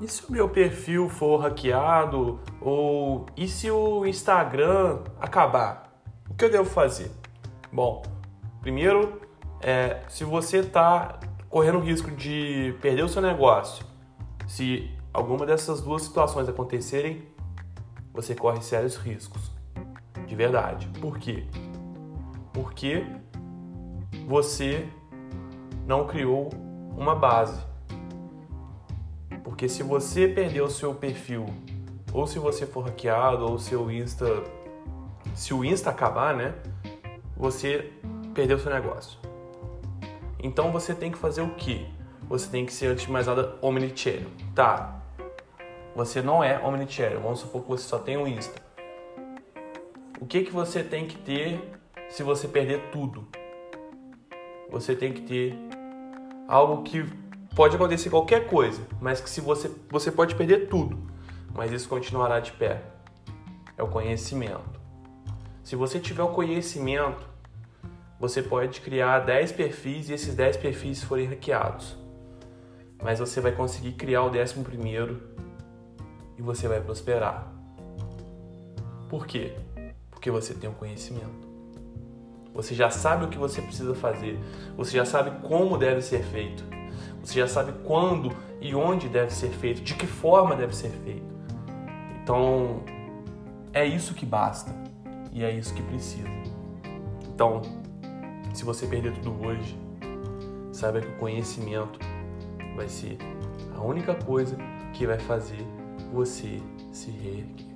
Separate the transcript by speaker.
Speaker 1: E se o meu perfil for hackeado? Ou e se o Instagram acabar? O que eu devo fazer? Bom, primeiro, é, se você está correndo o risco de perder o seu negócio, se alguma dessas duas situações acontecerem, você corre sérios riscos. De verdade. Por quê? Porque você não criou uma base. Porque se você perder o seu perfil, ou se você for hackeado, ou seu Insta. Se o Insta acabar, né? Você perdeu o seu negócio. Então você tem que fazer o quê? Você tem que ser, antes de mais nada, omnichannel. Tá. Você não é omnichannel. Vamos supor que você só tem o Insta. O que, que você tem que ter se você perder tudo? Você tem que ter algo que pode acontecer qualquer coisa, mas que se você você pode perder tudo, mas isso continuará de pé. É o conhecimento. Se você tiver o conhecimento, você pode criar 10 perfis e esses 10 perfis forem hackeados. Mas você vai conseguir criar o décimo primeiro e você vai prosperar. Por quê? Porque você tem o conhecimento. Você já sabe o que você precisa fazer. Você já sabe como deve ser feito. Você já sabe quando e onde deve ser feito, de que forma deve ser feito. Então, é isso que basta e é isso que precisa. Então, se você perder tudo hoje, saiba que o conhecimento vai ser a única coisa que vai fazer você se reerguer.